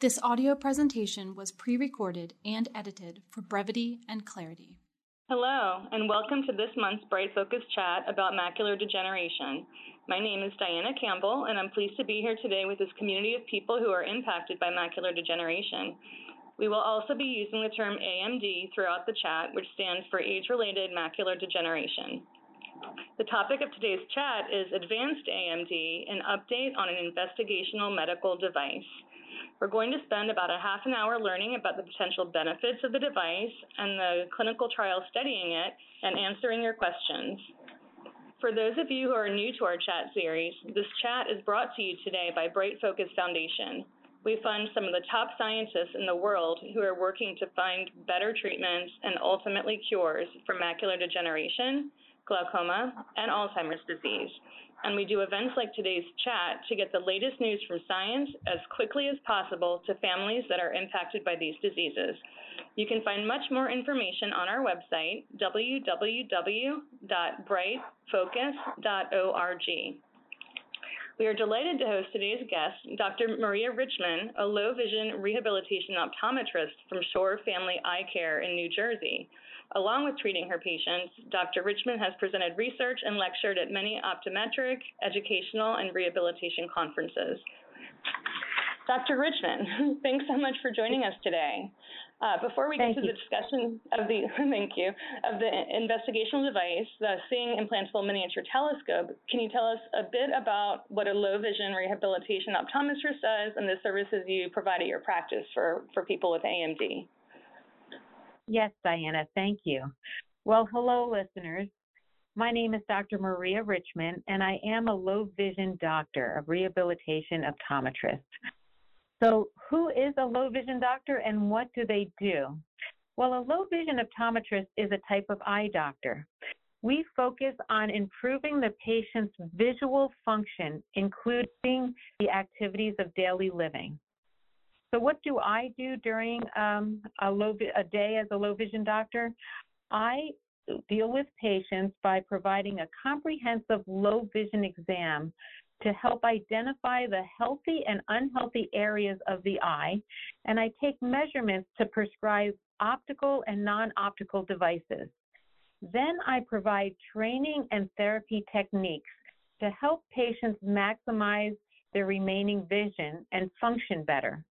This audio presentation was pre recorded and edited for brevity and clarity. Hello, and welcome to this month's Bright Focus chat about macular degeneration. My name is Diana Campbell, and I'm pleased to be here today with this community of people who are impacted by macular degeneration. We will also be using the term AMD throughout the chat, which stands for age related macular degeneration. The topic of today's chat is Advanced AMD, an update on an investigational medical device. We're going to spend about a half an hour learning about the potential benefits of the device and the clinical trial studying it and answering your questions. For those of you who are new to our chat series, this chat is brought to you today by Bright Focus Foundation. We fund some of the top scientists in the world who are working to find better treatments and ultimately cures for macular degeneration, glaucoma, and Alzheimer's disease and we do events like today's chat to get the latest news from science as quickly as possible to families that are impacted by these diseases. You can find much more information on our website, www.brightfocus.org. We are delighted to host today's guest, Dr. Maria Richman, a low vision rehabilitation optometrist from Shore Family Eye Care in New Jersey. Along with treating her patients, Dr. Richman has presented research and lectured at many optometric, educational, and rehabilitation conferences. Dr. Richman, thanks so much for joining us today. Uh, before we thank get to you. the discussion of the thank you of the investigational device, the SING Implantable Miniature Telescope, can you tell us a bit about what a low vision rehabilitation optometrist does and the services you provide at your practice for, for people with AMD? Yes, Diana, thank you. Well, hello, listeners. My name is Dr. Maria Richman, and I am a low vision doctor, a rehabilitation optometrist. So, who is a low vision doctor and what do they do? Well, a low vision optometrist is a type of eye doctor. We focus on improving the patient's visual function, including the activities of daily living. So what do I do during um, a, low, a day as a low vision doctor? I deal with patients by providing a comprehensive low vision exam to help identify the healthy and unhealthy areas of the eye, and I take measurements to prescribe optical and non-optical devices. Then I provide training and therapy techniques to help patients maximize their remaining vision and function better.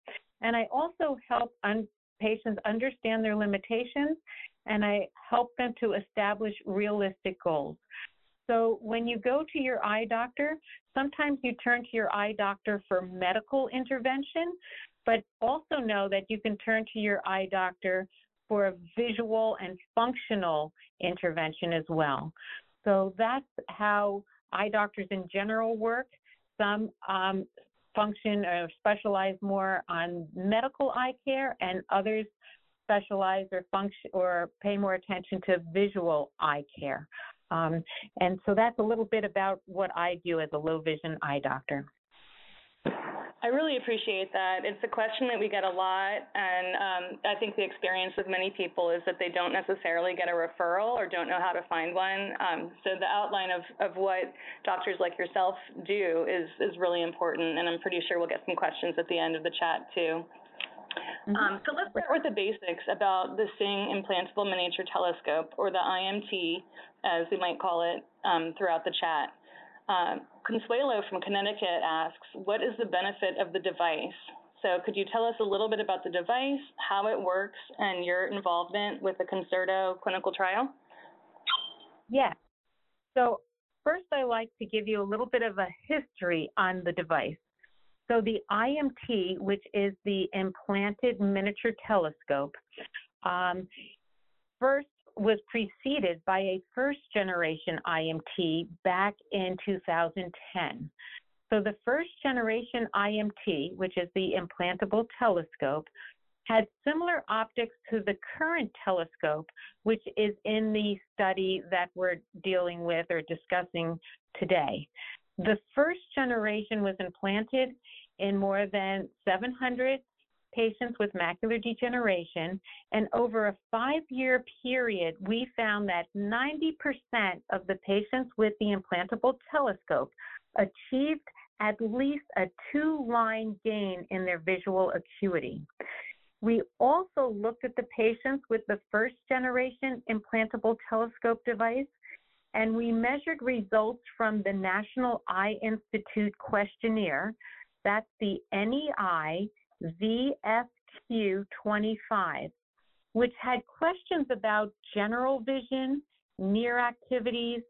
And I also help un- patients understand their limitations and I help them to establish realistic goals. So when you go to your eye doctor, sometimes you turn to your eye doctor for medical intervention, but also know that you can turn to your eye doctor for a visual and functional intervention as well. So that's how eye doctors in general work. Some um, function or specialize more on medical eye care, and others specialize or function or pay more attention to visual eye care. Um, and so that's a little bit about what I do as a low vision eye doctor. I really appreciate that. It's a question that we get a lot, and um, I think the experience of many people is that they don't necessarily get a referral or don't know how to find one. Um, so the outline of, of what doctors like yourself do is, is really important, and I'm pretty sure we'll get some questions at the end of the chat too. Mm-hmm. Um, so let's start with the basics about the SING Implantable Miniature Telescope, or the IMT, as we might call it um, throughout the chat. Uh, Consuelo from Connecticut asks, what is the benefit of the device? So could you tell us a little bit about the device, how it works, and your involvement with the Concerto clinical trial? Yes. So first I like to give you a little bit of a history on the device. So the IMT, which is the implanted miniature telescope, um, first was preceded by a first generation IMT back in 2010. So the first generation IMT, which is the implantable telescope, had similar optics to the current telescope, which is in the study that we're dealing with or discussing today. The first generation was implanted in more than 700 patients with macular degeneration, and over a five year period, we found that 90% of the patients with the implantable telescope achieved at least a two line gain in their visual acuity. We also looked at the patients with the first generation implantable telescope device, and we measured results from the National Eye Institute questionnaire. That's the NEI VFQ25, which had questions about general vision, near activities,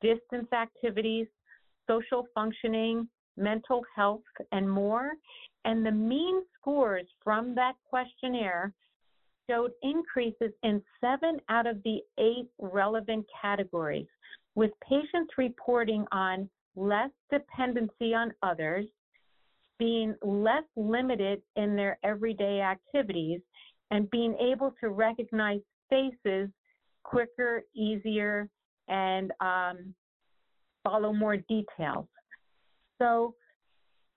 distance activities, social functioning, mental health, and more. And the mean scores from that questionnaire showed increases in seven out of the eight relevant categories, with patients reporting on less dependency on others, being less limited in their everyday activities, and being able to recognize faces quicker, easier, and um, follow more details. So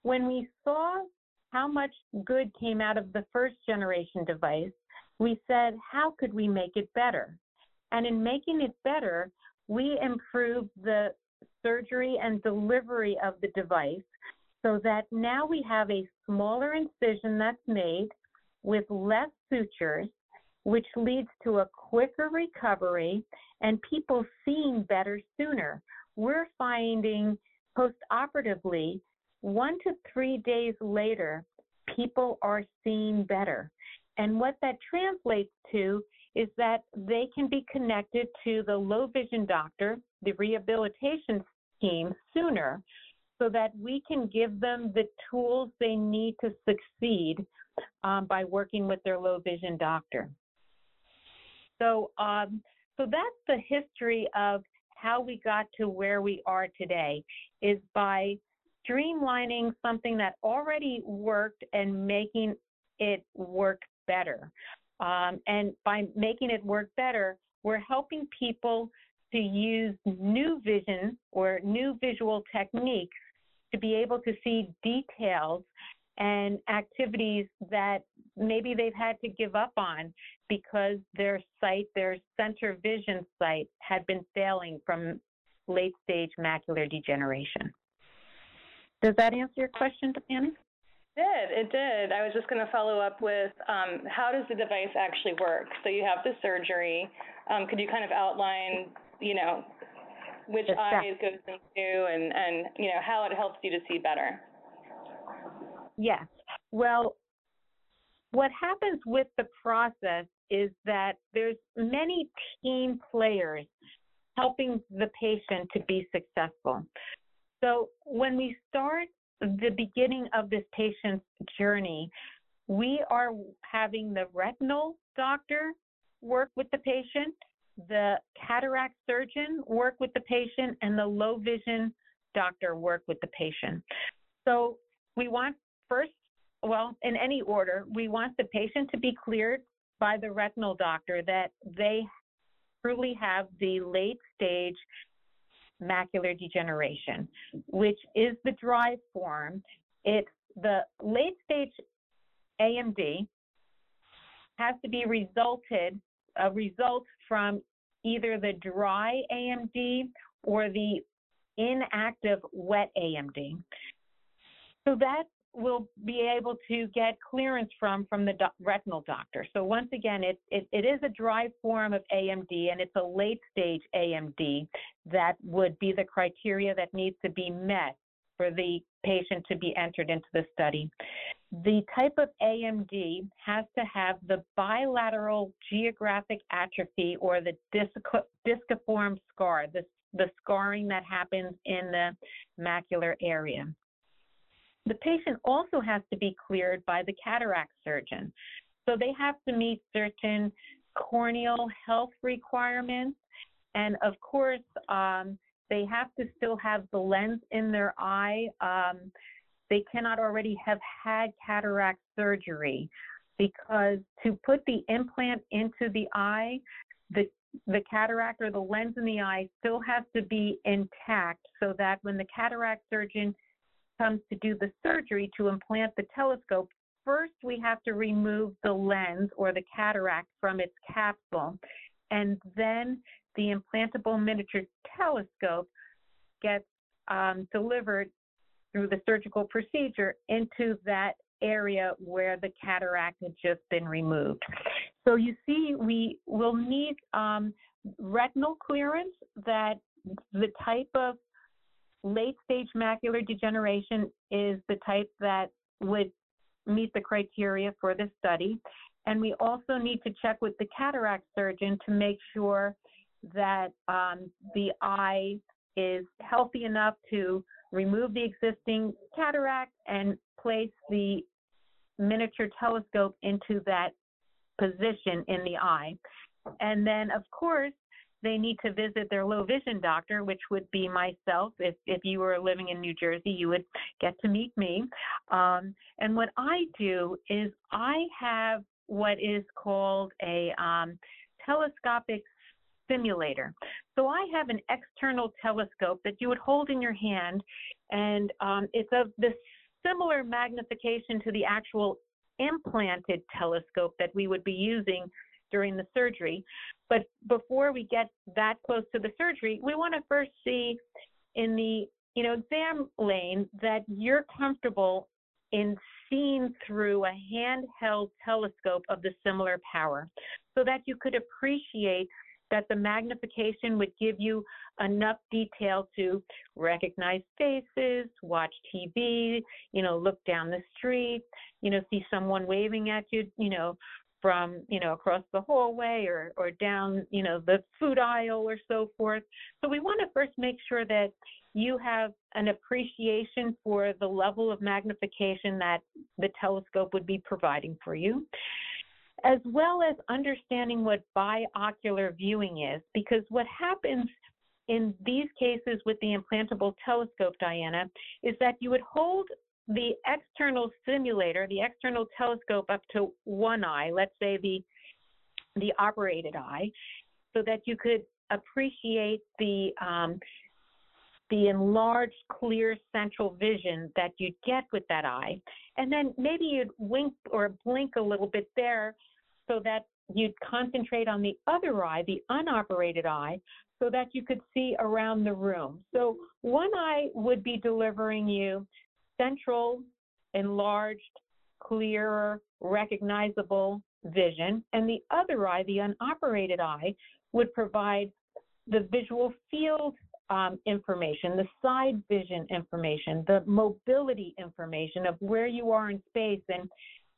when we saw how much good came out of the first generation device, we said, how could we make it better? And in making it better, we improved the surgery and delivery of the device so that now we have a smaller incision that's made with less sutures, which leads to a quicker recovery and people seeing better sooner. We're finding postoperatively, one to three days later, people are seeing better. And what that translates to is that they can be connected to the low vision doctor, the rehabilitation team sooner, so that we can give them the tools they need to succeed um, by working with their low vision doctor. So, um, so that's the history of how we got to where we are today is by streamlining something that already worked and making it work better. Um, and by making it work better, we're helping people to use new vision or new visual techniques to be able to see details and activities that maybe they've had to give up on because their sight, their center vision sight, had been failing from late stage macular degeneration. Does that answer your question? It did. It did. I was just going to follow up with um, how does the device actually work? So you have the surgery. Um, could you kind of outline, you know, which eye it goes into and, and, you know, how it helps you to see better? Yes. Well, what happens with the process is that there's many team players helping the patient to be successful. So when we start the beginning of this patient's journey, we are having the retinal doctor work with the patient, the cataract surgeon work with the patient, and the low vision doctor work with the patient. So we want first, well, in any order, we want the patient to be cleared by the retinal doctor that they truly have the late stage macular degeneration, which is the dry form. It's the late stage AMD has to be resulted a result from either the dry AMD or the inactive wet AMD. So that will be able to get clearance from from the do retinal doctor. So once again, it, it, it is a dry form of AMD and it's a late stage AMD that would be the criteria that needs to be met for the patient to be entered into the study. The type of AMD has to have the bilateral geographic atrophy or the disciform scar, the, the scarring that happens in the macular area. The patient also has to be cleared by the cataract surgeon. So they have to meet certain corneal health requirements. And of course, um, they have to still have the lens in their eye. Um, they cannot already have had cataract surgery because to put the implant into the eye, the the cataract or the lens in the eye still has to be intact so that when the cataract surgeon comes to do the surgery to implant the telescope, first we have to remove the lens or the cataract from its capsule, and then the implantable miniature telescope gets um, delivered through the surgical procedure into that area where the cataract had just been removed. So you see, we will need um, retinal clearance that the type of late stage macular degeneration is the type that would meet the criteria for this study. And we also need to check with the cataract surgeon to make sure that um, the eye is healthy enough to remove the existing cataract and place the miniature telescope into that position in the eye. And then, of course, they need to visit their low vision doctor, which would be myself. If, if you were living in New Jersey, you would get to meet me. Um, and what I do is I have what is called a um, telescopic simulator. So I have an external telescope that you would hold in your hand, and um, it's of the similar magnification to the actual implanted telescope that we would be using during the surgery. But before we get that close to the surgery, we want to first see in the you know exam lane that you're comfortable in seeing through a handheld telescope of the similar power so that you could appreciate that the magnification would give you enough detail to recognize faces, watch TV, you know, look down the street, you know, see someone waving at you, you know, from, you know, across the hallway or, or down, you know, the food aisle or so forth. So we want to first make sure that you have an appreciation for the level of magnification that the telescope would be providing for you as well as understanding what biocular viewing is, because what happens in these cases with the implantable telescope, Diana, is that you would hold the external simulator, the external telescope up to one eye, let's say the, the operated eye, so that you could appreciate the um, the enlarged clear central vision that you'd get with that eye. And then maybe you'd wink or blink a little bit there so that you'd concentrate on the other eye, the unoperated eye, so that you could see around the room. So one eye would be delivering you central, enlarged, clearer, recognizable vision, and the other eye, the unoperated eye, would provide the visual field um, information, the side vision information, the mobility information of where you are in space and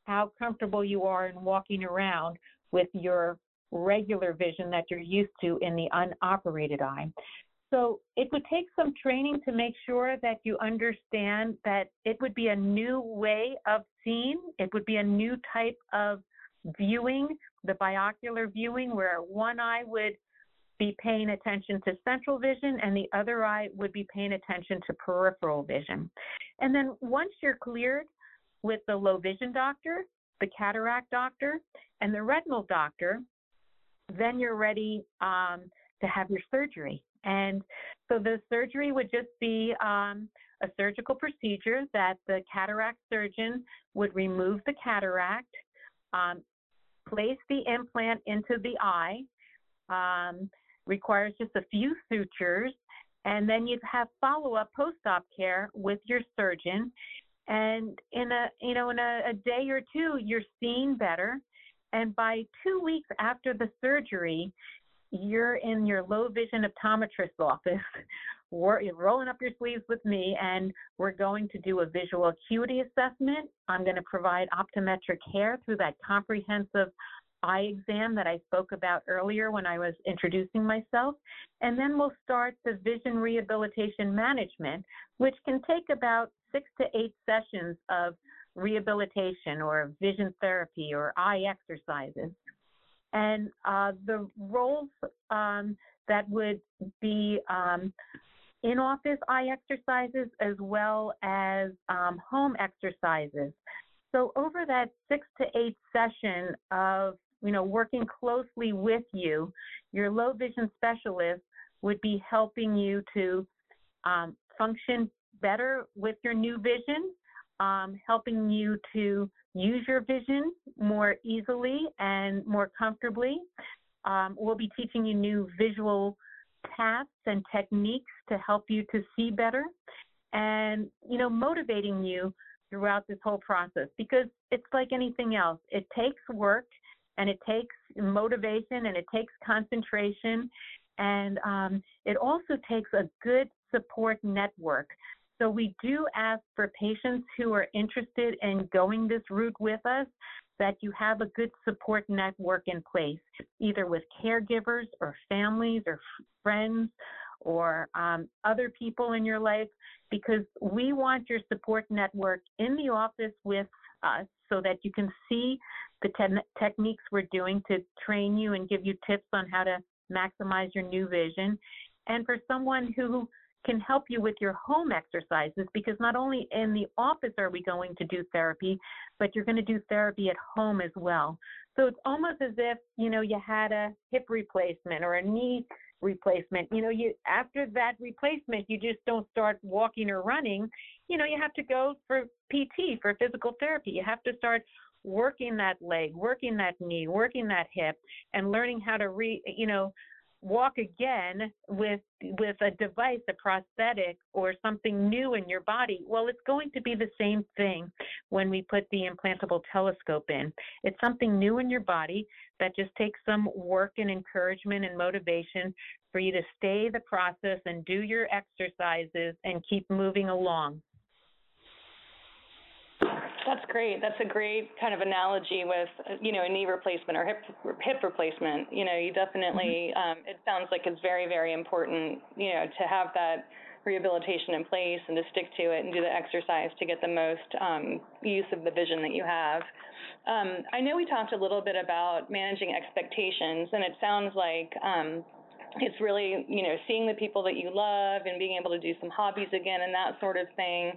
how comfortable you are in walking around with your regular vision that you're used to in the unoperated eye. So it would take some training to make sure that you understand that it would be a new way of seeing. It would be a new type of viewing, the biocular viewing, where one eye would be paying attention to central vision and the other eye would be paying attention to peripheral vision. And then once you're cleared with the low vision doctor, the cataract doctor, and the retinal doctor, then you're ready um, to have your surgery. And so the surgery would just be um, a surgical procedure that the cataract surgeon would remove the cataract, um, place the implant into the eye, um, requires just a few sutures, and then you'd have follow-up post-op care with your surgeon. And in a you know in a, a day or two you're seeing better. And by two weeks after the surgery you're in your low vision optometrist office we're rolling up your sleeves with me and we're going to do a visual acuity assessment i'm going to provide optometric care through that comprehensive eye exam that I spoke about earlier when I was introducing myself. And then we'll start the vision rehabilitation management, which can take about six to eight sessions of rehabilitation or vision therapy or eye exercises. And uh, the roles um, that would be um, in office eye exercises as well as um, home exercises. So, over that six to eight session of you know working closely with you, your low vision specialist would be helping you to um, function better with your new vision, um, helping you to use your vision more easily and more comfortably. Um, we'll be teaching you new visual tasks and techniques to help you to see better. and, you know, motivating you throughout this whole process because it's like anything else. It takes work and it takes motivation and it takes concentration and um, it also takes a good support network. So we do ask for patients who are interested in going this route with us that you have a good support network in place, either with caregivers or families or friends or um, other people in your life, because we want your support network in the office with us so that you can see the te- techniques we're doing to train you and give you tips on how to maximize your new vision. And for someone who can help you with your home exercises because not only in the office are we going to do therapy, but you're going to do therapy at home as well. So it's almost as if, you know, you had a hip replacement or a knee replacement. You know, you after that replacement, you just don't start walking or running. You know, you have to go for PT, for physical therapy. You have to start working that leg, working that knee, working that hip, and learning how to re, you know, walk again with with a device, a prosthetic, or something new in your body. Well, it's going to be the same thing when we put the implantable telescope in. It's something new in your body that just takes some work and encouragement and motivation for you to stay the process and do your exercises and keep moving along. That's great. That's a great kind of analogy with, you know, a knee replacement or hip hip replacement. You know, you definitely. Mm-hmm. Um, it sounds like it's very, very important. You know, to have that rehabilitation in place and to stick to it and do the exercise to get the most um, use of the vision that you have. Um, I know we talked a little bit about managing expectations, and it sounds like um, it's really, you know, seeing the people that you love and being able to do some hobbies again and that sort of thing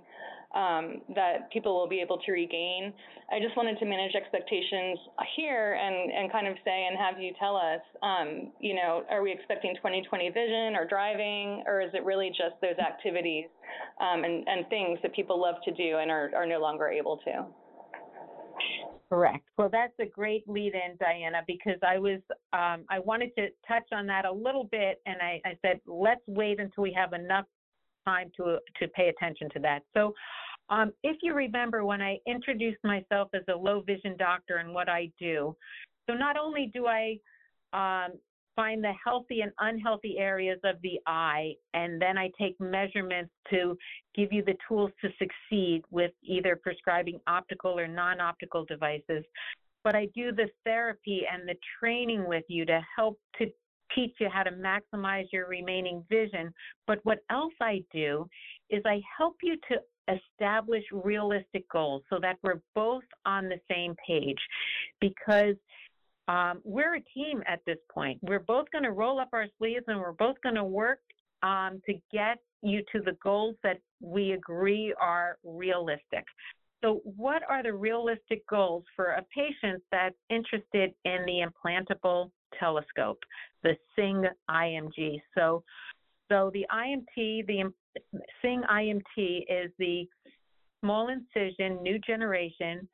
um, that people will be able to regain. I just wanted to manage expectations here and, and kind of say and have you tell us, um, you know, are we expecting 2020 vision or driving, or is it really just those activities um, and, and things that people love to do and are, are no longer able to? Correct. Well, that's a great lead in, Diana, because I was, um, I wanted to touch on that a little bit, and I, I said, let's wait until we have enough time to, to pay attention to that. So um, if you remember when I introduced myself as a low vision doctor and what I do, so not only do I um, find the healthy and unhealthy areas of the eye, and then I take measurements to give you the tools to succeed with either prescribing optical or non optical devices. But I do the therapy and the training with you to help to teach you how to maximize your remaining vision. But what else I do is I help you to establish realistic goals so that we're both on the same page because um, we're a team at this point. We're both going to roll up our sleeves and we're both going to work um, to get you to the goals that we agree are realistic. So, what are the realistic goals for a patient that's interested in the implantable telescope, the SING IMT? So, so the IMT, the SING IMT is the small incision, new generation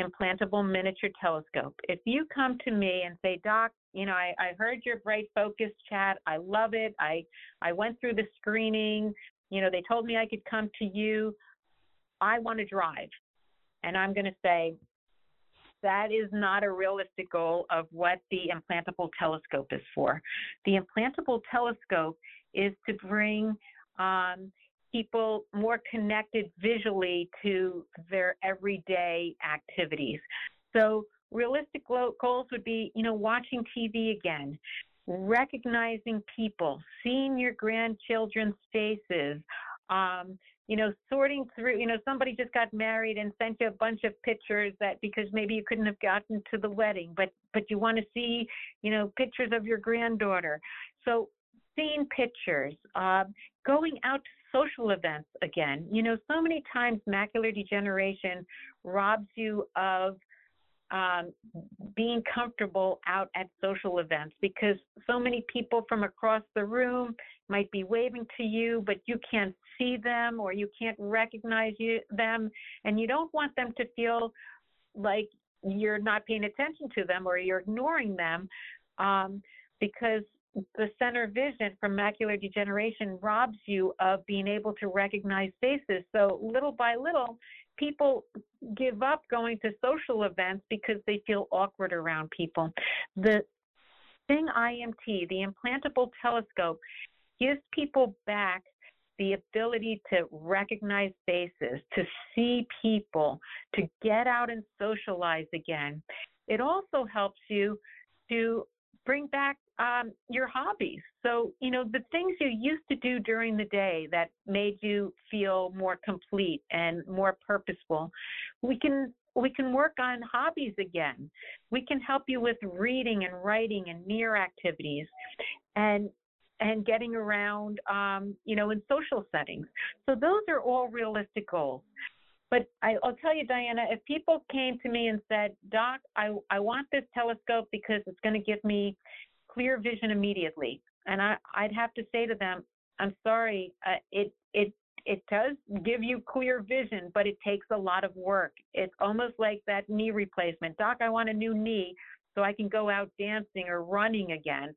implantable miniature telescope. If you come to me and say, Doc, you know, I, I heard your bright focus chat. I love it. I I went through the screening. You know, they told me I could come to you. I want to drive. And I'm going to say, that is not a realistic goal of what the implantable telescope is for. The implantable telescope is to bring um, people more connected visually to their everyday activities. So realistic goals would be, you know, watching TV again, recognizing people, seeing your grandchildren's faces, um, you know, sorting through, you know, somebody just got married and sent you a bunch of pictures that because maybe you couldn't have gotten to the wedding, but but you want to see, you know, pictures of your granddaughter. So seeing pictures, uh, going out to social events again. You know, so many times macular degeneration robs you of um, being comfortable out at social events because so many people from across the room might be waving to you, but you can't see them or you can't recognize you, them, and you don't want them to feel like you're not paying attention to them or you're ignoring them um, because the center vision from macular degeneration robs you of being able to recognize faces. So little by little, people give up going to social events because they feel awkward around people. The SING IMT, the implantable telescope, gives people back the ability to recognize faces, to see people, to get out and socialize again. It also helps you to bring back um, your hobbies. So, you know, the things you used to do during the day that made you feel more complete and more purposeful, we can we can work on hobbies again. We can help you with reading and writing and near activities, and and getting around, um, you know, in social settings. So those are all realistic goals. But I, will tell you, Diana, if people came to me and said, Doc, I, I want this telescope because it's going to give me clear vision immediately. And I, I'd have to say to them, I'm sorry, uh, it, it, it does give you clear vision, but it takes a lot of work. It's almost like that knee replacement. Doc, I want a new knee so I can go out dancing or running again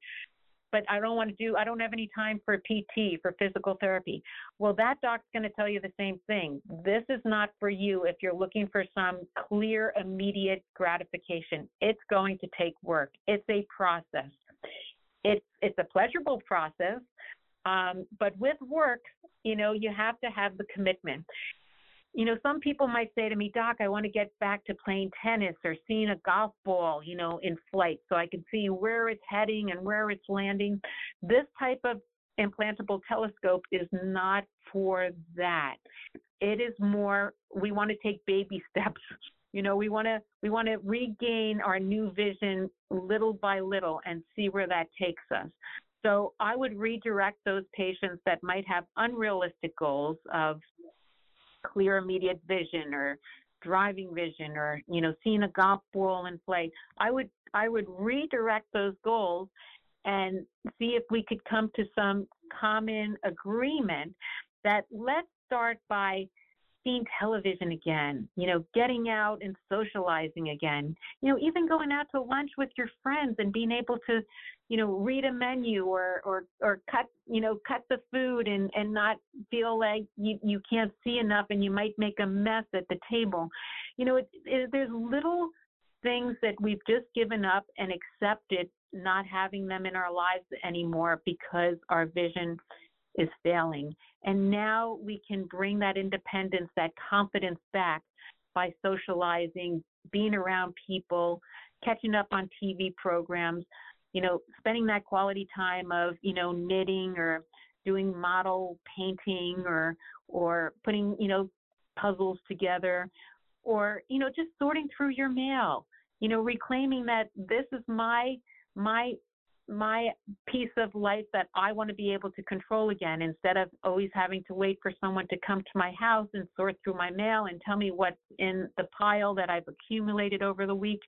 but I don't want to do, I don't have any time for PT, for physical therapy. Well, that doc's going to tell you the same thing. This is not for you if you're looking for some clear, immediate gratification. It's going to take work. It's a process. It's, it's a pleasurable process, um, but with work, you know, you have to have the commitment you know, some people might say to me, Doc, I want to get back to playing tennis or seeing a golf ball, you know, in flight so I can see where it's heading and where it's landing. This type of implantable telescope is not for that. It is more, we want to take baby steps. You know, we want to we want to regain our new vision little by little and see where that takes us. So I would redirect those patients that might have unrealistic goals of clear immediate vision or driving vision or you know seeing a golf ball in play i would i would redirect those goals and see if we could come to some common agreement that let's start by seeing television again, you know, getting out and socializing again, you know, even going out to lunch with your friends and being able to, you know, read a menu or or or cut, you know, cut the food and and not feel like you you can't see enough and you might make a mess at the table. You know, it, it, there's little things that we've just given up and accepted not having them in our lives anymore because our vision is failing. And now we can bring that independence, that confidence back by socializing, being around people, catching up on TV programs, you know, spending that quality time of, you know, knitting or doing model painting or or putting, you know, puzzles together or, you know, just sorting through your mail, you know, reclaiming that this is my my my piece of life that I want to be able to control again instead of always having to wait for someone to come to my house and sort through my mail and tell me what's in the pile that I've accumulated over the week.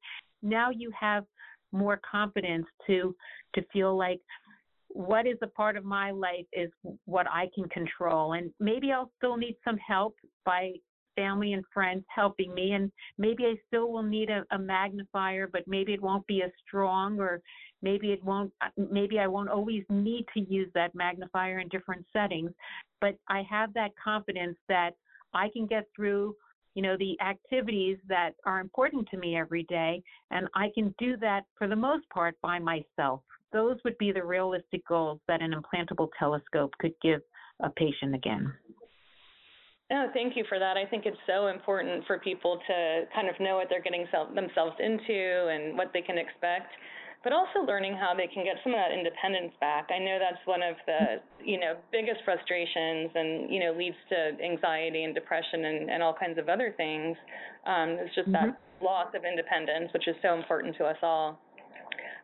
Now you have more confidence to to feel like what is a part of my life is what I can control and maybe I'll still need some help by family and friends helping me and maybe I still will need a, a magnifier but maybe it won't be as strong or maybe it won't uh, maybe I won't always need to use that magnifier in different settings but I have that confidence that I can get through you know the activities that are important to me every day and I can do that for the most part by myself those would be the realistic goals that an implantable telescope could give a patient again. Oh, thank you for that. I think it's so important for people to kind of know what they're getting self, themselves into and what they can expect, but also learning how they can get some of that independence back. I know that's one of the, you know, biggest frustrations and, you know, leads to anxiety and depression and, and all kinds of other things. Um, it's just mm-hmm. that loss of independence, which is so important to us all.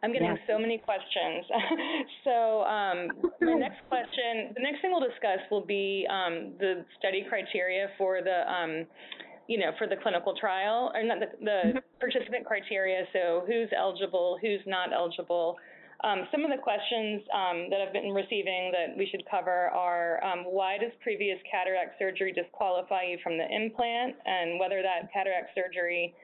I'm getting so many questions. so um, my next question, the next thing we'll discuss will be um, the study criteria for the, um, you know, for the clinical trial, or not the, the mm-hmm. participant criteria. So who's eligible, who's not eligible. Um, some of the questions um, that I've been receiving that we should cover are um, why does previous cataract surgery disqualify you from the implant, and whether that cataract surgery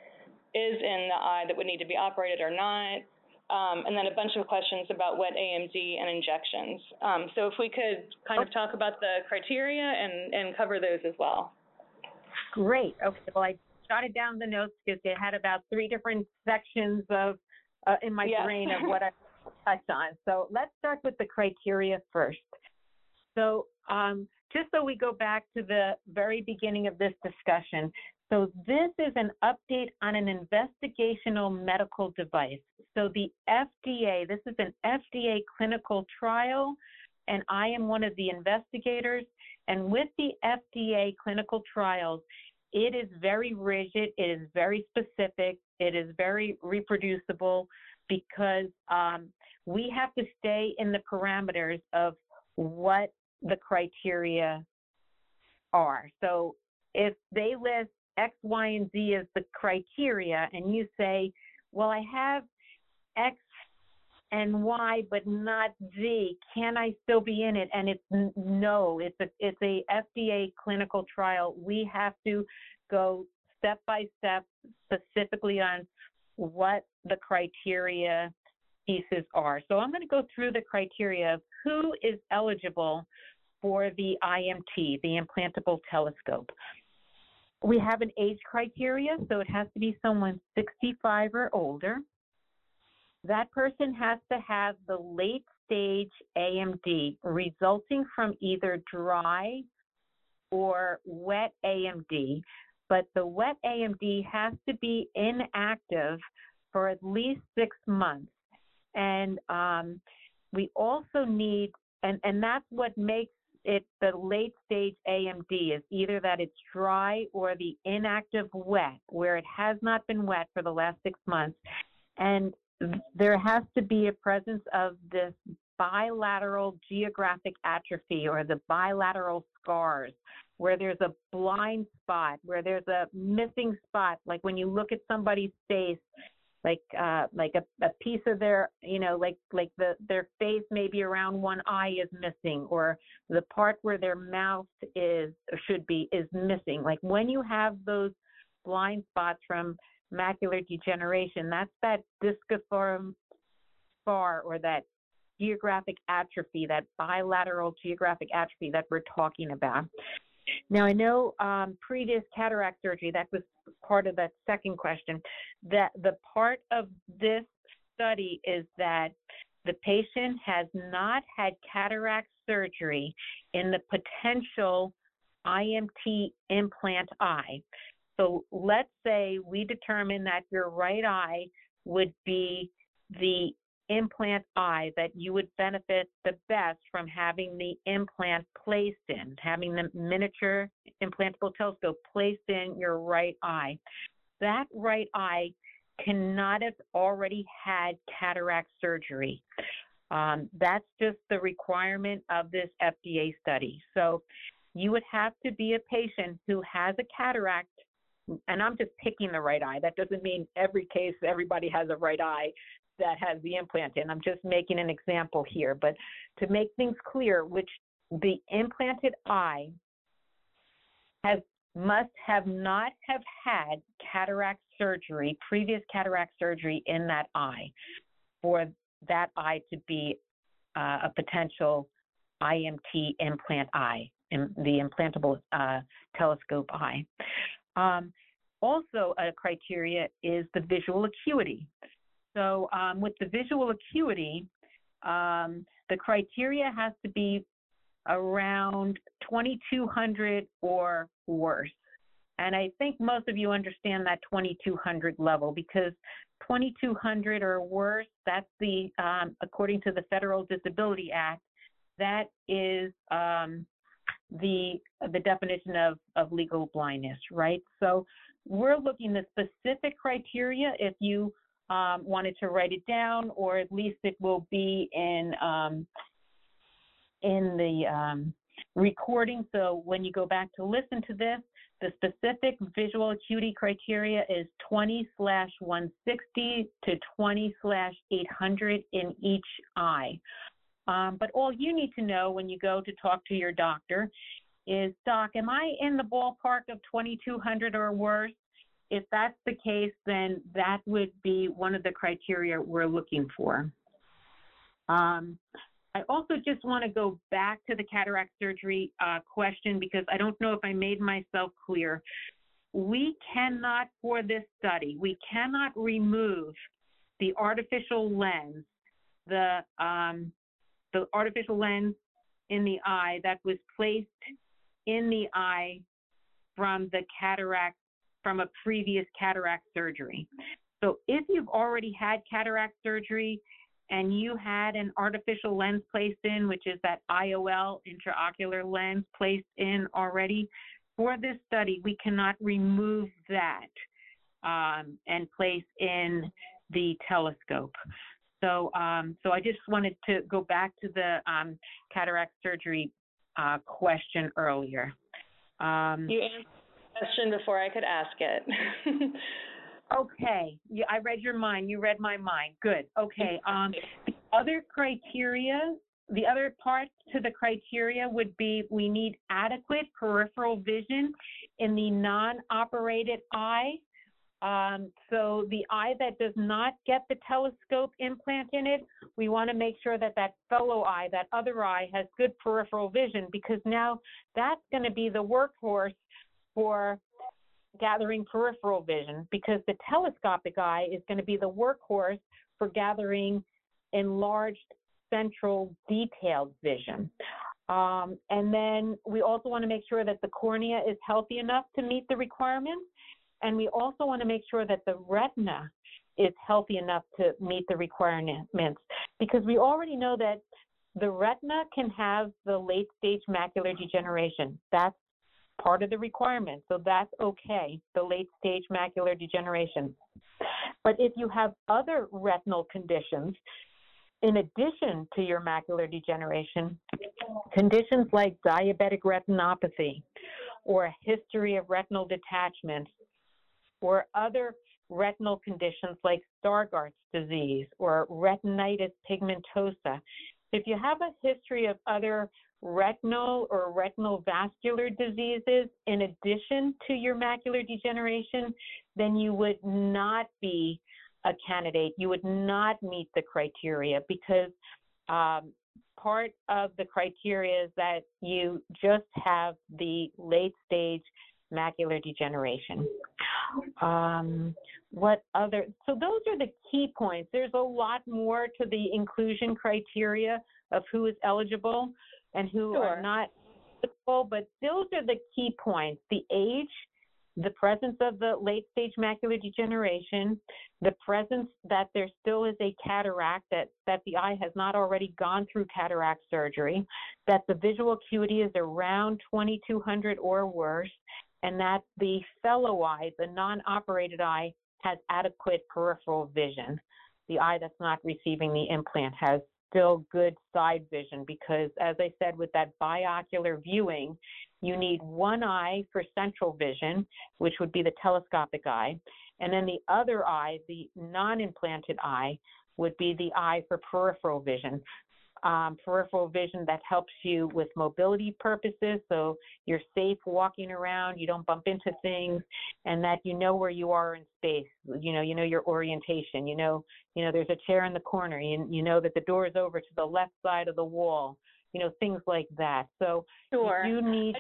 is in the eye that would need to be operated or not um, and then a bunch of questions about wet AMD and injections. Um, so if we could kind of talk about the criteria and, and cover those as well. Great. Okay. Well, I jotted down the notes because it had about three different sections of uh, in my Yeah. brain of what I touched on. So let's start with the criteria first. So um, just so we go back to the very beginning of this discussion, so this is an update on an investigational medical device. So the FDA, this is an FDA clinical trial, and I am one of the investigators. And with the FDA clinical trials, it is very rigid, it is very specific, it is very reproducible because um, we have to stay in the parameters of what the criteria are. So if they list X, Y, and Z as the criteria, and you say, well, I have X and Y, but not Z. Can I still be in it? And it's no. It's a it's a FDA clinical trial. We have to go step by step, specifically on what the criteria pieces are. So I'm going to go through the criteria of who is eligible for the IMT, the implantable telescope. We have an age criteria, so it has to be someone 65 or older. That person has to have the late stage AMD resulting from either dry or wet AMD, but the wet AMD has to be inactive for at least six months. And um, we also need, and, and that's what makes it the late stage AMD is either that it's dry or the inactive wet, where it has not been wet for the last six months. And there has to be a presence of this bilateral geographic atrophy or the bilateral scars where there's a blind spot, where there's a missing spot, like when you look at somebody's face, like uh, like a, a piece of their, you know, like like the their face maybe around one eye is missing, or the part where their mouth is should be is missing. Like when you have those blind spots from macular degeneration, that's that disciform scar or that geographic atrophy, that bilateral geographic atrophy that we're talking about. Now, I know um, previous cataract surgery, that was part of that second question, that the part of this study is that the patient has not had cataract surgery in the potential IMT implant eye. So let's say we determine that your right eye would be the implant eye that you would benefit the best from having the implant placed in, having the miniature implantable telescope placed in your right eye. That right eye cannot have already had cataract surgery. Um, that's just the requirement of this FDA study. So you would have to be a patient who has a cataract, and I'm just picking the right eye. That doesn't mean every case everybody has a right eye that has the implant in. I'm just making an example here, but to make things clear, which the implanted eye has must have not have had cataract surgery, previous cataract surgery in that eye for that eye to be uh, a potential IMT implant eye, the implantable uh, telescope eye. Um, also, a criteria is the visual acuity. So, um, with the visual acuity, um, the criteria has to be around 2200 or worse. And I think most of you understand that 2200 level because 2200 or worse, that's the, um, according to the Federal Disability Act, that is um, the the definition of, of legal blindness, right? So we're looking the specific criteria if you um, wanted to write it down, or at least it will be in um, in the um, recording. So when you go back to listen to this, the specific visual acuity criteria is 20 slash 160 to 20 slash 800 in each eye. Um, but all you need to know when you go to talk to your doctor is, Doc, am I in the ballpark of 2200 or worse? if that's the case, then that would be one of the criteria we're looking for. Um, I also just want to go back to the cataract surgery uh, question because I don't know if I made myself clear. We cannot, for this study, we cannot remove the artificial lens, the, um, the artificial lens in the eye that was placed in the eye from the cataract, from a previous cataract surgery. So if you've already had cataract surgery and you had an artificial lens placed in, which is that IOL intraocular lens placed in already, for this study, we cannot remove that um, and place in the telescope. So, um, so I just wanted to go back to the um, cataract surgery uh, question earlier. Um, you answered the question before I could ask it. okay, yeah, I read your mind. You read my mind. Good. Okay. Um, the other criteria, the other part to the criteria would be we need adequate peripheral vision in the non-operated eye um, so the eye that does not get the telescope implant in it, we want to make sure that that fellow eye, that other eye, has good peripheral vision because now that's going to be the workhorse for gathering peripheral vision because the telescopic eye is going to be the workhorse for gathering enlarged central detailed vision. Um, and then we also want to make sure that the cornea is healthy enough to meet the requirements and we also want to make sure that the retina is healthy enough to meet the requirements because we already know that the retina can have the late stage macular degeneration. That's part of the requirement, so that's okay, the late stage macular degeneration. But if you have other retinal conditions, in addition to your macular degeneration, conditions like diabetic retinopathy or a history of retinal detachment or other retinal conditions like Stargardt's disease or retinitis pigmentosa. If you have a history of other retinal or retinal vascular diseases in addition to your macular degeneration, then you would not be a candidate. You would not meet the criteria because um, part of the criteria is that you just have the late stage macular degeneration. Um, what other, so those are the key points. There's a lot more to the inclusion criteria of who is eligible and who sure. are not eligible, but those are the key points. The age, the presence of the late stage macular degeneration, the presence that there still is a cataract, that, that the eye has not already gone through cataract surgery, that the visual acuity is around 2200 or worse, and that the fellow eye, the non-operated eye, has adequate peripheral vision. The eye that's not receiving the implant has still good side vision because, as I said, with that biocular viewing, you need one eye for central vision, which would be the telescopic eye, and then the other eye, the non implanted eye, would be the eye for peripheral vision um, peripheral vision that helps you with mobility purposes. So you're safe walking around, you don't bump into things, and that you know where you are in space. You know, you know your orientation. You know, you know there's a chair in the corner. You, you know that the door is over to the left side of the wall. You know, things like that. So sure. you need.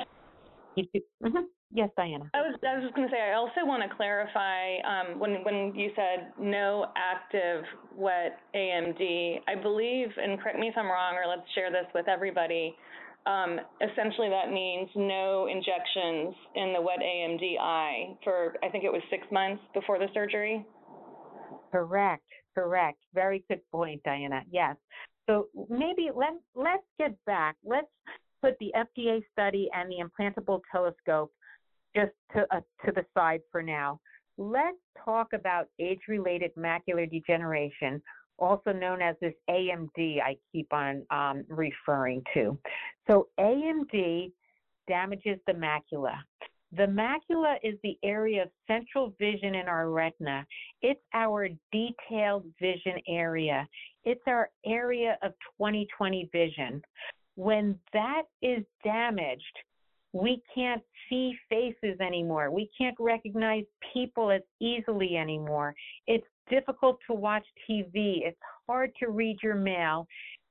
You do, mm-hmm. Yes, Diana. I was, I was just going to say, I also want to clarify um, when, when you said no active wet AMD, I believe, and correct me if I'm wrong, or let's share this with everybody, um, essentially that means no injections in the wet AMD eye for, I think it was six months before the surgery. Correct, correct. Very good point, Diana. Yes. So maybe let, let's get back. Let's put the FDA study and the implantable telescope just to, uh, to the side for now. Let's talk about age-related macular degeneration, also known as this AMD I keep on um, referring to. So AMD damages the macula. The macula is the area of central vision in our retina. It's our detailed vision area. It's our area of 20/20 vision. When that is damaged, We can't see faces anymore. We can't recognize people as easily anymore. It's difficult to watch TV. It's hard to read your mail.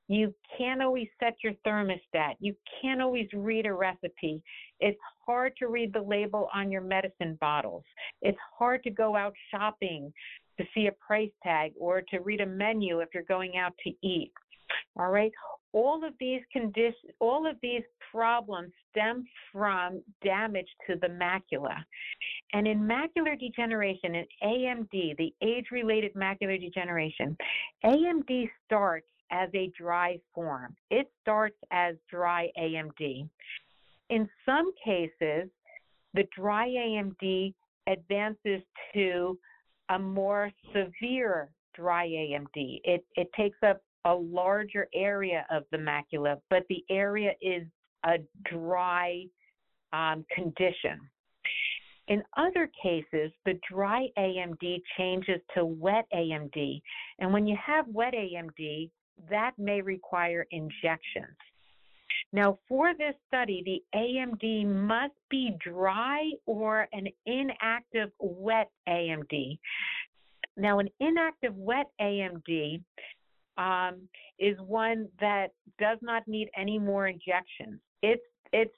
You can't always set your thermostat. You can't always read a recipe. It's hard to read the label on your medicine bottles. It's hard to go out shopping to see a price tag or to read a menu if you're going out to eat. All right. All of these conditions, all of these problems stem from damage to the macula. And in macular degeneration, in AMD, the age-related macular degeneration, AMD starts as a dry form. It starts as dry AMD. In some cases, the dry AMD advances to a more severe dry AMD. It, it takes up a larger area of the macula, but the area is a dry um, condition. In other cases, the dry AMD changes to wet AMD. And when you have wet AMD, that may require injections. Now, for this study, the AMD must be dry or an inactive wet AMD. Now, an inactive wet AMD um, is one that does not need any more injections. It's it's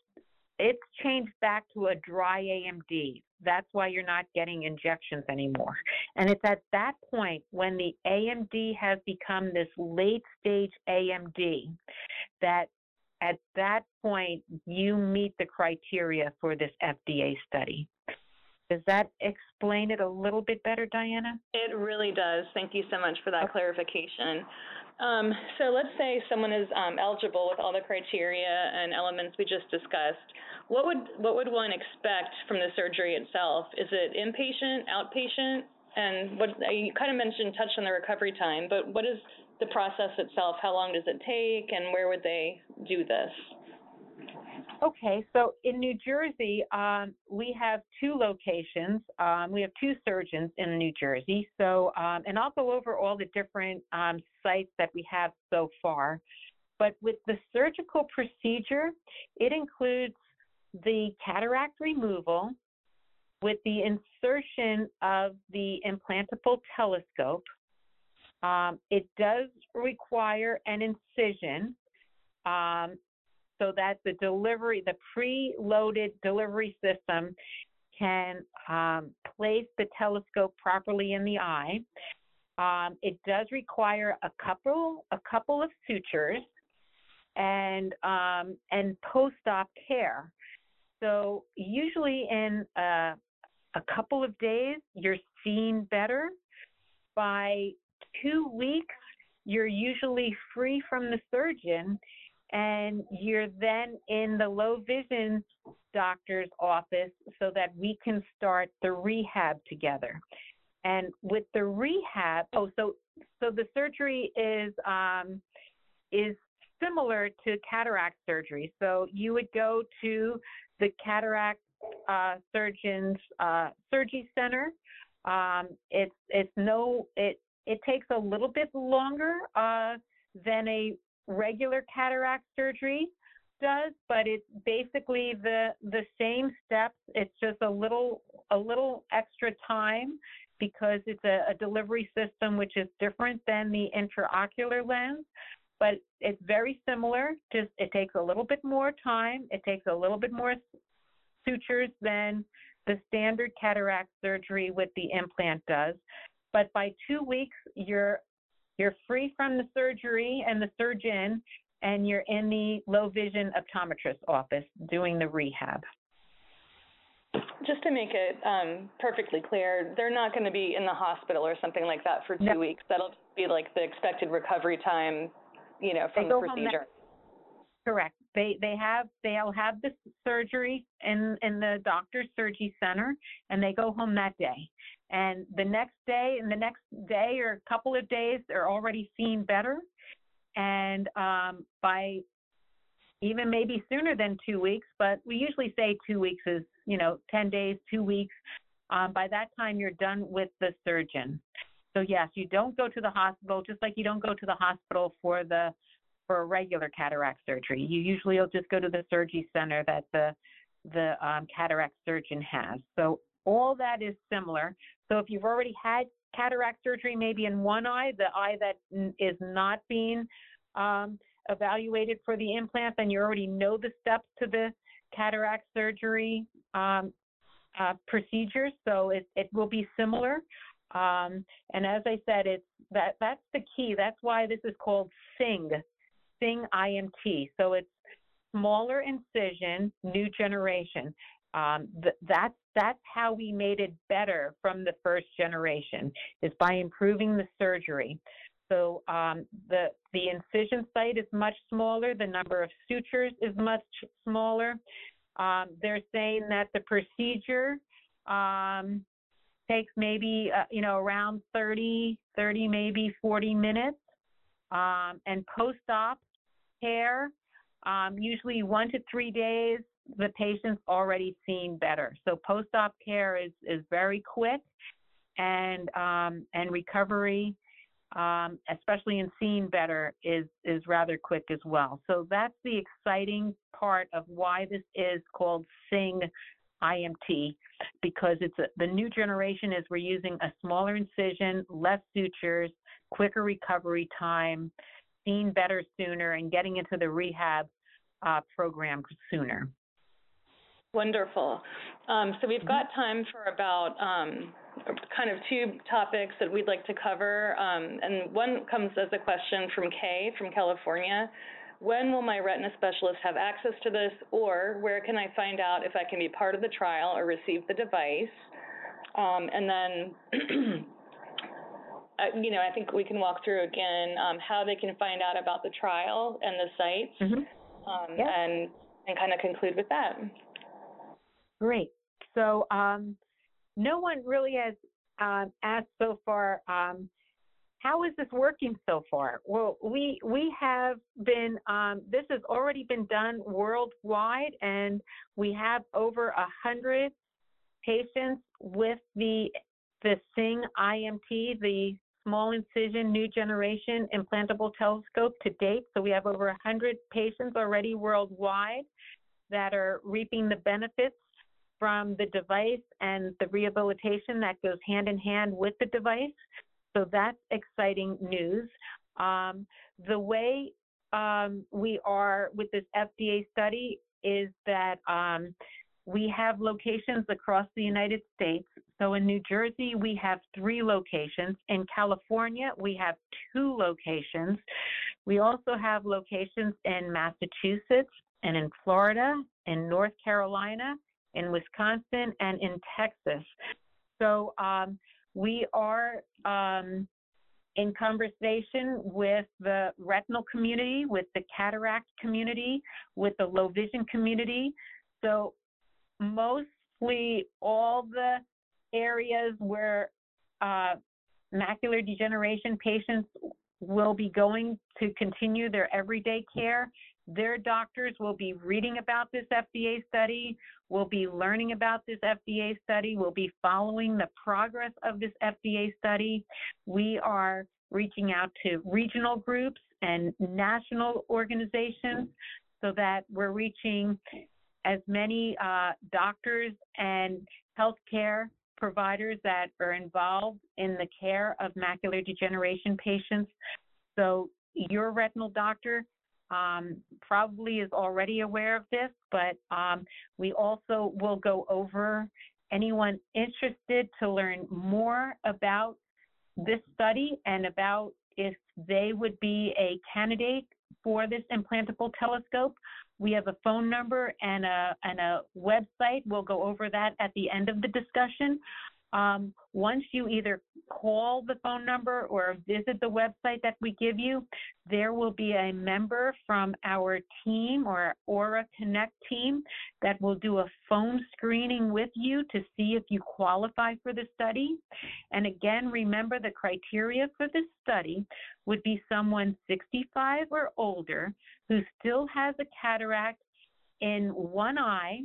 it's changed back to a dry AMD. That's why you're not getting injections anymore. And it's at that point when the AMD has become this late stage AMD that at that point you meet the criteria for this FDA study. Does that explain it a little bit better, Diana? It really does. Thank you so much for that okay. clarification. Um, so let's say someone is um, eligible with all the criteria and elements we just discussed. What would what would one expect from the surgery itself? Is it inpatient, outpatient? And what you kind of mentioned, touched on the recovery time, but what is the process itself? How long does it take, and where would they do this? Okay, so in New Jersey, um, we have two locations. Um, we have two surgeons in New Jersey. So, um, and I'll go over all the different um, sites that we have so far. But with the surgical procedure, it includes the cataract removal with the insertion of the implantable telescope. Um, it does require an incision um, so that the delivery, the pre-loaded delivery system can um, place the telescope properly in the eye. Um, it does require a couple, a couple of sutures and, um, and post-op care. So usually in a, a couple of days, you're seeing better. By two weeks, you're usually free from the surgeon and you're then in the low vision doctor's office so that we can start the rehab together. And with the rehab, oh, so so the surgery is um, is similar to cataract surgery. So you would go to the cataract uh, surgeon's uh, surgery center. Um, it's it's no it it takes a little bit longer uh, than a regular cataract surgery does, but it's basically the the same steps. It's just a little a little extra time because it's a, a delivery system which is different than the intraocular lens, but it's very similar. Just it takes a little bit more time. It takes a little bit more sutures than the standard cataract surgery with the implant does. But by two weeks, you're you're free from the surgery and the surgeon, and you're in the low vision optometrist office doing the rehab. Just to make it um, perfectly clear, they're not going to be in the hospital or something like that for two no. weeks. That'll be like the expected recovery time, you know, from the procedure. Correct. They they have they'll have the surgery in in the doctor's surgery center, and they go home that day. And the next day, and the next day or a couple of days, they're already seeing better. And um, by even maybe sooner than two weeks, but we usually say two weeks is you know 10 days, two weeks. Um, by that time, you're done with the surgeon. So yes, you don't go to the hospital, just like you don't go to the hospital for the for a regular cataract surgery. You usually will just go to the surgery center that the the um, cataract surgeon has. So all that is similar. So if you've already had cataract surgery, maybe in one eye, the eye that is not being um, evaluated for the implant, then you already know the steps to the cataract surgery um, uh, procedure. So it, it will be similar. Um, and as I said, it's that that's the key. That's why this is called SING, SING IMT. So it's smaller incision, new generation. Um, th- that's that's how we made it better from the first generation is by improving the surgery. So um, the the incision site is much smaller. The number of sutures is much smaller. Um, they're saying that the procedure um, takes maybe uh, you know around 30, 30 maybe 40 minutes, um, and post-op care um, usually one to three days, the patient's already seen better. So post-op care is, is very quick and, um, and recovery, um, especially in seeing better, is, is rather quick as well. So that's the exciting part of why this is called SING IMT because it's a, the new generation is we're using a smaller incision, less sutures, quicker recovery time, seeing better sooner and getting into the rehab uh, program sooner. Wonderful. Um, so we've got time for about um, kind of two topics that we'd like to cover. Um, and one comes as a question from Kay from California. When will my retina specialist have access to this, or where can I find out if I can be part of the trial or receive the device? Um, and then uh, you know, I think we can walk through again um, how they can find out about the trial and the sites, um, yep. and and kind of conclude with that. Great. So um, no one really has um, asked so far. Um, how is this working so far? Well, we we have been. Um, this has already been done worldwide, and we have over a hundred patients with the the SING IMT, the small incision new generation implantable telescope to date. So we have over 100 patients already worldwide that are reaping the benefits from the device and the rehabilitation that goes hand in hand with the device. So that's exciting news. Um, the way um, we are with this FDA study is that um, we have locations across the United States. So in New Jersey, we have three locations. In California, we have two locations. We also have locations in Massachusetts and in Florida, in North Carolina, in Wisconsin, and in Texas. So um, we are um, in conversation with the retinal community, with the cataract community, with the low vision community. So mostly all the areas where uh, macular degeneration patients will be going to continue their everyday care. Their doctors will be reading about this FDA study, will be learning about this FDA study, will be following the progress of this FDA study. We are reaching out to regional groups and national organizations so that we're reaching as many uh, doctors and healthcare providers that are involved in the care of macular degeneration patients. So your retinal doctor um, probably is already aware of this, but um, we also will go over anyone interested to learn more about this study and about if they would be a candidate for this implantable telescope. We have a phone number and a, and a website. We'll go over that at the end of the discussion. Um, once you either call the phone number or visit the website that we give you, there will be a member from our team or Aura Connect team that will do a phone screening with you to see if you qualify for the study. And again, remember the criteria for this study would be someone 65 or older who still has a cataract in one eye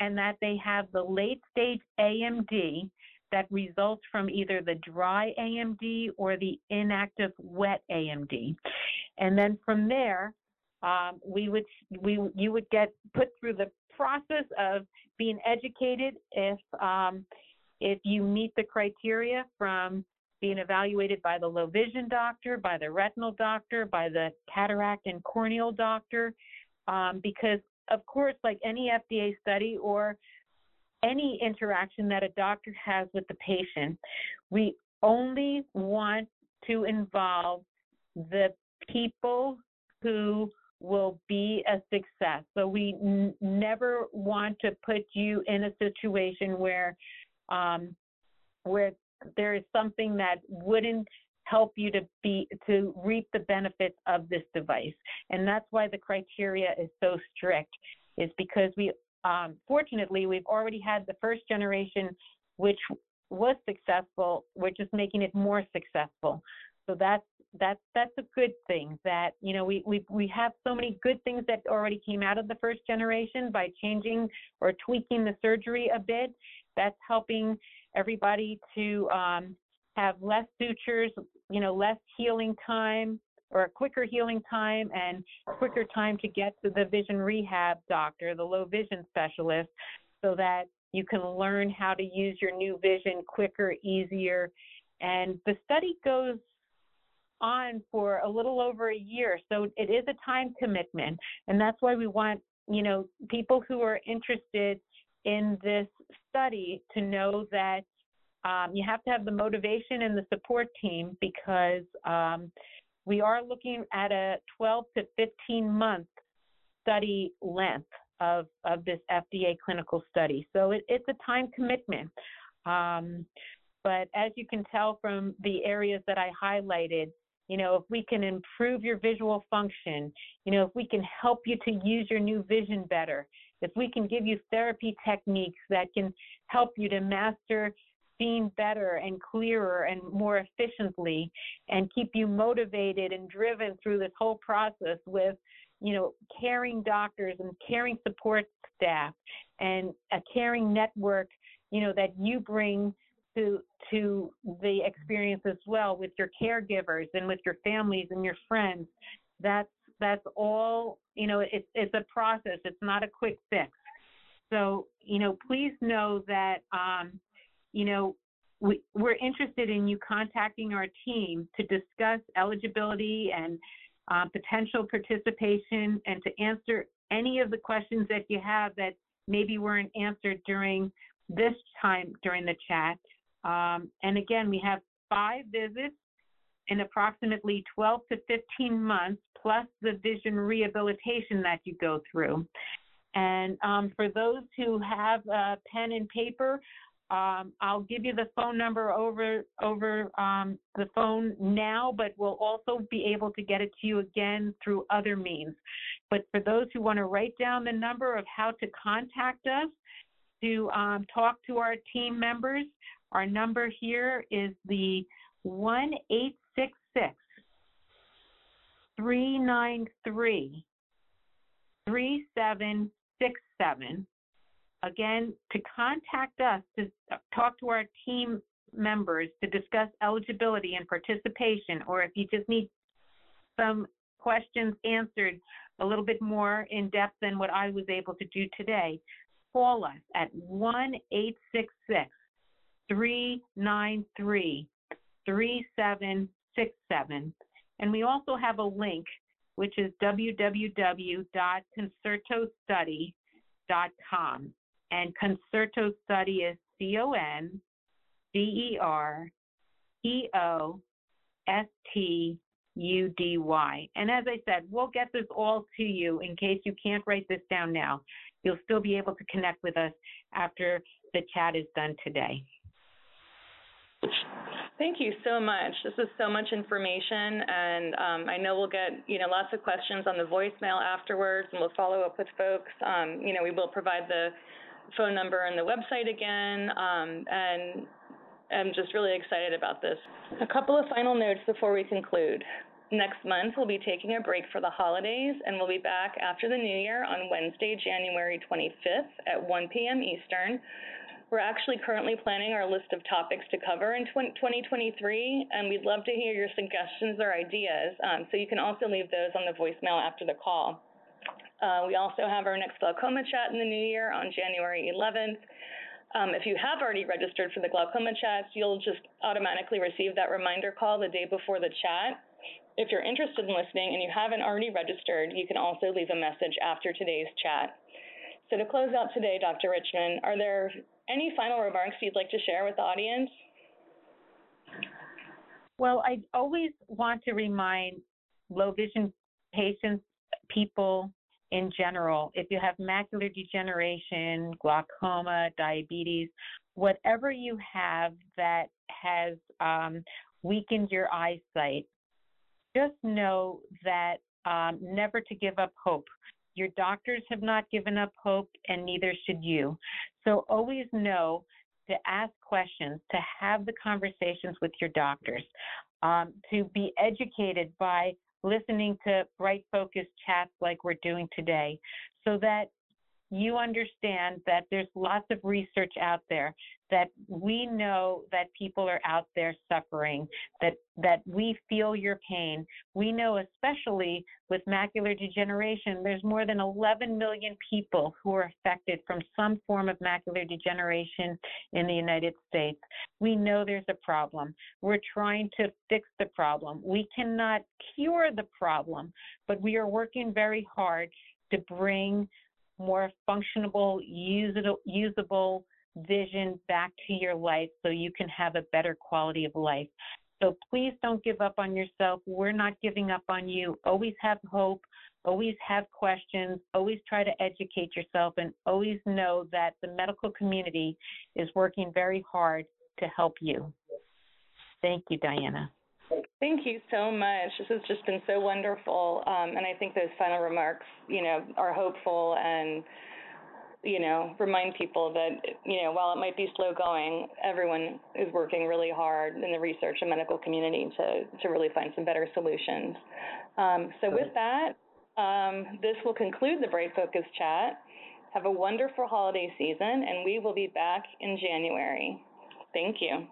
and that they have the late stage AMD that results from either the dry AMD or the inactive wet AMD. And then from there, um, we would we you would get put through the process of being educated if um, if you meet the criteria from being evaluated by the low vision doctor, by the retinal doctor, by the cataract and corneal doctor, um, because of course, like any FDA study or any interaction that a doctor has with the patient, we only want to involve the people who will be a success. So we n- never want to put you in a situation where um, where there is something that wouldn't help you to be to reap the benefits of this device. And that's why the criteria is so strict. Is because we um, fortunately we've already had the first generation, which was successful. We're just making it more successful. So that's that's that's a good thing that you know we we we have so many good things that already came out of the first generation by changing or tweaking the surgery a bit that's helping everybody to um, have less sutures you know less healing time or a quicker healing time and quicker time to get to the vision rehab doctor the low vision specialist so that you can learn how to use your new vision quicker easier and the study goes on for a little over a year. So it is a time commitment. And that's why we want, you know, people who are interested in this study to know that um, you have to have the motivation and the support team because um, we are looking at a 12 to 15 month study length of, of this FDA clinical study. So it, it's a time commitment. Um, but as you can tell from the areas that I highlighted, you know, if we can improve your visual function, you know, if we can help you to use your new vision better, if we can give you therapy techniques that can help you to master seeing better and clearer and more efficiently and keep you motivated and driven through this whole process with you know caring doctors and caring support staff and a caring network you know that you bring to to the experience as well with your caregivers and with your families and your friends. That's that's all you know. It's it's a process. It's not a quick fix. So you know, please know that um, you know we, we're interested in you contacting our team to discuss eligibility and uh, potential participation and to answer any of the questions that you have that maybe weren't answered during this time during the chat. Um, and again, we have five visits in approximately 12 to 15 months, plus the vision rehabilitation that you go through. And um, for those who have a pen and paper, um, I'll give you the phone number over over um, the phone now, but we'll also be able to get it to you again through other means. But for those who want to write down the number of how to contact us to um, talk to our team members, our number here is the 1 866 393 3767. Again, to contact us to talk to our team members to discuss eligibility and participation, or if you just need some questions answered a little bit more in depth than what I was able to do today, call us at 1 866 393 3767. And we also have a link, which is www.concertostudy.com. And Concerto Study is C O N D E R E O S T U D Y. And as I said, we'll get this all to you in case you can't write this down now. You'll still be able to connect with us after the chat is done today. Thank you so much. This is so much information, and um, I know we'll get you know lots of questions on the voicemail afterwards, and we'll follow up with folks. Um, you know, we will provide the phone number and the website again, um, and I'm just really excited about this. A couple of final notes before we conclude. Next month, we'll be taking a break for the holidays, and we'll be back after the new year on Wednesday, January 25th at 1 p.m. Eastern We're actually currently planning our list of topics to cover in 2023, and we'd love to hear your suggestions or ideas. Um, so you can also leave those on the voicemail after the call. Uh, we also have our next glaucoma chat in the new year on January 11th. Um, if you have already registered for the glaucoma chats, you'll just automatically receive that reminder call the day before the chat. If you're interested in listening and you haven't already registered, you can also leave a message after today's chat. So to close out today, Dr. Richman, are there any final remarks you'd like to share with the audience? Well, I always want to remind low vision patients, people in general, if you have macular degeneration, glaucoma, diabetes, whatever you have that has um, weakened your eyesight, just know that um, never to give up hope. Your doctors have not given up hope, and neither should you. So always know to ask questions, to have the conversations with your doctors, um, to be educated by listening to bright focus chats like we're doing today, so that you understand that there's lots of research out there that we know that people are out there suffering that that we feel your pain. We know especially with macular degeneration there's more than 11 million people who are affected from some form of macular degeneration in the United States. We know there's a problem. We're trying to fix the problem. We cannot cure the problem but we are working very hard to bring more functional, usable, vision back to your life so you can have a better quality of life. So please don't give up on yourself. We're not giving up on you. Always have hope. Always have questions. Always try to educate yourself and always know that the medical community is working very hard to help you. Thank you, Diana. Thank you so much. This has just been so wonderful. Um, and I think those final remarks, you know, are hopeful and, you know, remind people that, you know, while it might be slow going, everyone is working really hard in the research and medical community to, to really find some better solutions. Um, so with that, um, this will conclude the Bright Focus chat. Have a wonderful holiday season, and we will be back in January. Thank you.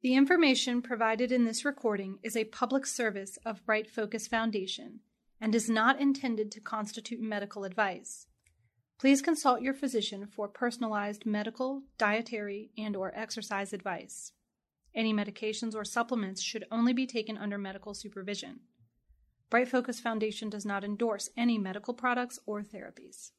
The information provided in this recording is a public service of Bright Focus Foundation and is not intended to constitute medical advice. Please consult your physician for personalized medical, dietary, and or exercise advice. Any medications or supplements should only be taken under medical supervision. Bright Focus Foundation does not endorse any medical products or therapies.